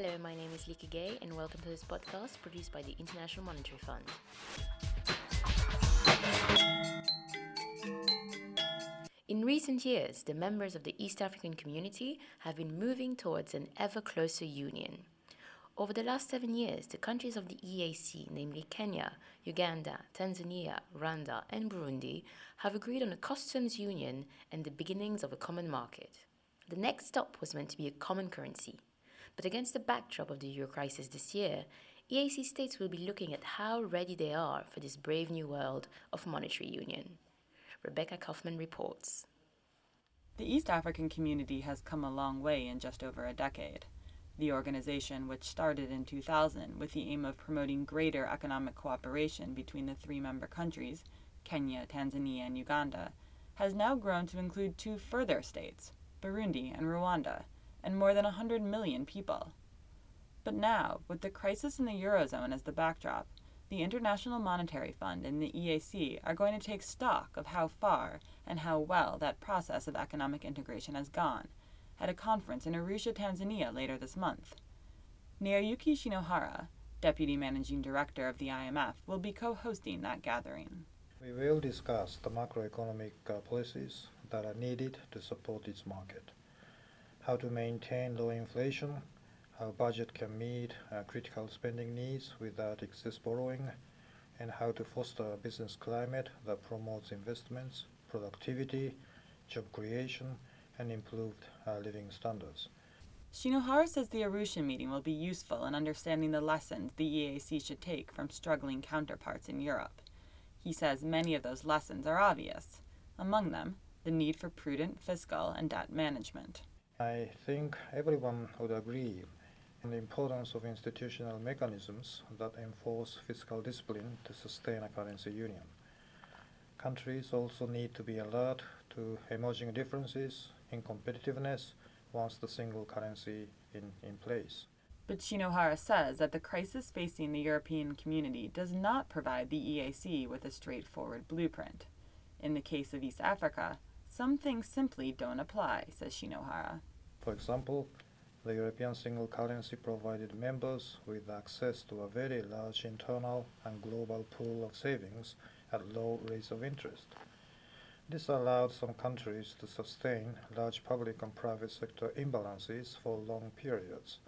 Hello, my name is Lika Gay, and welcome to this podcast produced by the International Monetary Fund. In recent years, the members of the East African community have been moving towards an ever closer union. Over the last seven years, the countries of the EAC, namely Kenya, Uganda, Tanzania, Rwanda, and Burundi, have agreed on a customs union and the beginnings of a common market. The next stop was meant to be a common currency. But against the backdrop of the euro crisis this year, EAC states will be looking at how ready they are for this brave new world of monetary union. Rebecca Kaufman reports. The East African community has come a long way in just over a decade. The organization, which started in 2000 with the aim of promoting greater economic cooperation between the three member countries, Kenya, Tanzania, and Uganda, has now grown to include two further states, Burundi and Rwanda, and more than 100 million people. But now, with the crisis in the Eurozone as the backdrop, the International Monetary Fund and the EAC are going to take stock of how far and how well that process of economic integration has gone at a conference in Arusha, Tanzania later this month. Naoyuki Shinohara, Deputy Managing Director of the IMF, will be co hosting that gathering. We will discuss the macroeconomic uh, policies that are needed to support its market, how to maintain low inflation how budget can meet uh, critical spending needs without excess borrowing, and how to foster a business climate that promotes investments, productivity, job creation, and improved uh, living standards. Shinohara says the Arusha meeting will be useful in understanding the lessons the EAC should take from struggling counterparts in Europe. He says many of those lessons are obvious, among them, the need for prudent fiscal and debt management. I think everyone would agree on the importance of institutional mechanisms that enforce fiscal discipline to sustain a currency union. Countries also need to be alert to emerging differences in competitiveness once the single currency in, in place. But Shinohara says that the crisis facing the European community does not provide the EAC with a straightforward blueprint. In the case of East Africa, some things simply don't apply, says Shinohara. For example, the European single currency provided members with access to a very large internal and global pool of savings at low rates of interest. This allowed some countries to sustain large public and private sector imbalances for long periods.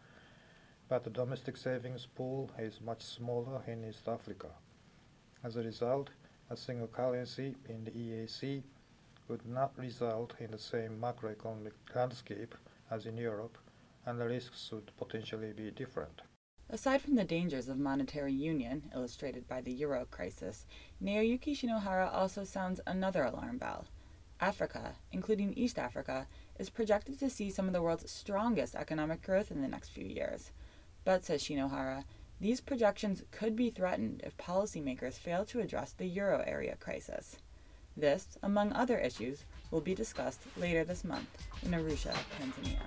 But the domestic savings pool is much smaller in East Africa. As a result, a single currency in the EAC would not result in the same macroeconomic landscape as in Europe and the risks would potentially be different. Aside from the dangers of monetary union, illustrated by the euro crisis, Naoyuki Shinohara also sounds another alarm bell. Africa, including East Africa, is projected to see some of the world's strongest economic growth in the next few years. But, says Shinohara, these projections could be threatened if policymakers fail to address the euro area crisis. This, among other issues, will be discussed later this month in Arusha, Tanzania.